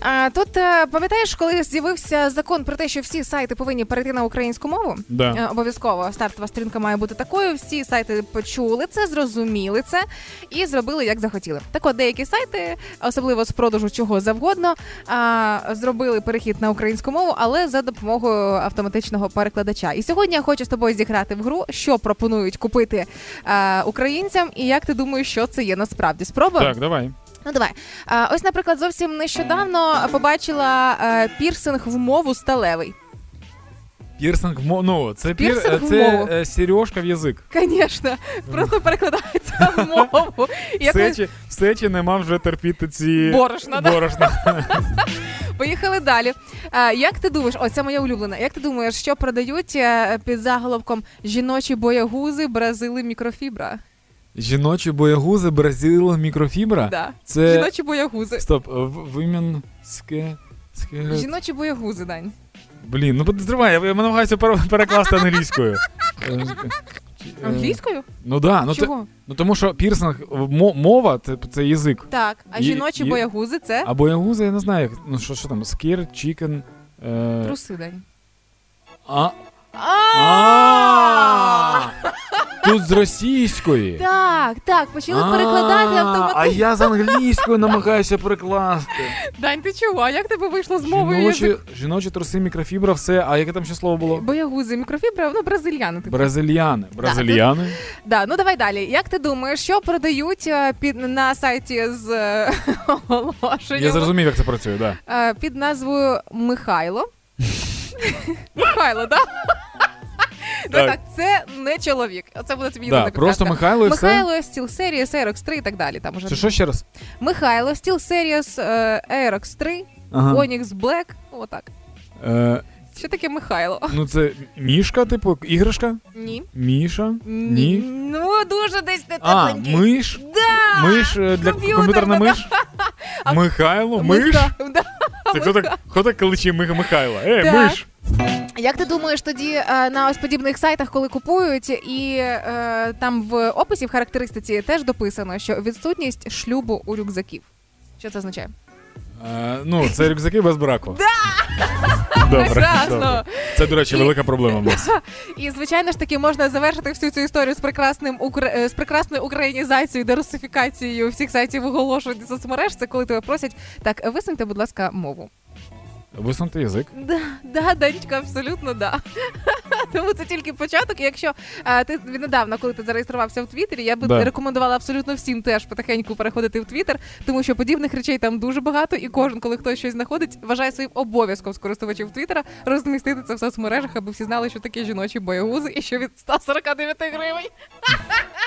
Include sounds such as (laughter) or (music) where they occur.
А, тут е, пам'ятаєш, коли з'явився закон про те, що всі сайти повинні перейти на українську мову? Да. Е, Обов'язково стартова сторінка має бути такою. Всі сайти почули це, зрозуміли це і зробили як захотіли. Так от деякі сайти, особливо з продажу чого завгодно, зробили перехід на українську мову, але за допомогою автоматичного перекладача. І сьогодні я хочу з тобою зіграти в гру, що пропонують купити е, українцям, і як ти думаєш, що це є насправді? Спробуємо? Так, давай. Ну давай. А, ось, наприклад, зовсім нещодавно побачила е, пірсинг в мову сталевий. Пірсинг в мову. Ну, це пір... Пірсинг в це мову. е, сережка в язик. Звісно, просто перекладається в мову. (laughs) Як Все ми- чи, нема вже терпіти ці Борошна, да? борошна. (laughs) Поїхали далі. Як ти думаєш, ось це моя улюблена. Як ти думаєш, що продають е, під заголовком жіночі боягузи, бразили, мікрофібра? Жіночі боягузи, бразил, мікрофібра. Да. Це. Жіночі боягузи. Стоп, ске... Жіночі боягузи, Дань. Блін, ну стривай, я, я намагаюся перекласти англійською. (laughs) Е, е, Англійською? Ну да, ну, Чого? ну тому що пірсинг, мова це, це язик. Так, а жіночі є- боягузи це А боягузи, я не знаю, ну що, що там, scare, chicken. Е... труси, Дань. А, А! Тут з російської. Так, так, почали перекладати А я з англійської намагаюся перекласти. Дань, ти чого? А як тебе вийшло з мовою Жіночі, жіночі труси, мікрофібра, все. А яке там ще слово було? Боягузи, мікрофібра, ну бразильяни. Типу. Бразильяни. Бразильяни. Да, ну давай далі. Як ти думаєш, що продають е, під на сайті з е, (laughs) оголошенням Я зрозумів, як це працює, так. е, під назвою Михайло? (laughs) Михайло, да? Ну Так. це не чоловік. Оце буде тобі Да. єдина просто. Михайло і все. Михайло Steel Series Aerox 3 і так далі. Там уже Це що ще раз? Михайло Steel Series е, Aerox 3, Ага. Onyx Black. Отак. Е, Що таке Михайло? ну це мішка, типу, іграшка? Ні. Міша? Ні. Ну, дуже десь не А, тепленький. миш? Да! Миш е, для комп'ютер, комп'ютерна да. миш? Михайло? Миш? Миха- да. Це хто так, хто так кличе Мих- Михайла? Е, Так. миш! Як ти думаєш, тоді е, на ось подібних сайтах, коли купують, і е, там в описі в характеристиці теж дописано, що відсутність шлюбу у рюкзаків. Що це означає? Е, ну, це рюкзаки без браку. (laughs) Добре, добре. Це, до речі, І- велика проблема в нас. (laughs) І звичайно ж таки можна завершити всю цю історію з прекрасним е, з прекрасною українізацією, дерусифікацією всіх сайтів оголошень соцмереж. Це коли тебе просять так, висуньте, будь ласка, мову. Висунути язик. Да, да, Данечка, абсолютно да. (laughs) Тому це тільки початок. Якщо а, ти віднедавна, коли ти зареєструвався в Твіттері, я би Да. рекомендувала абсолютно всім теж потихеньку переходити в Твіттер, тому що подібних речей там дуже багато, і кожен, коли хтось щось знаходить, вважає своїм обов'язком з користувачів Твіттера розмістити це в соцмережах, аби всі знали, що таке жіночі боягузи і що від 149 гривень. (laughs)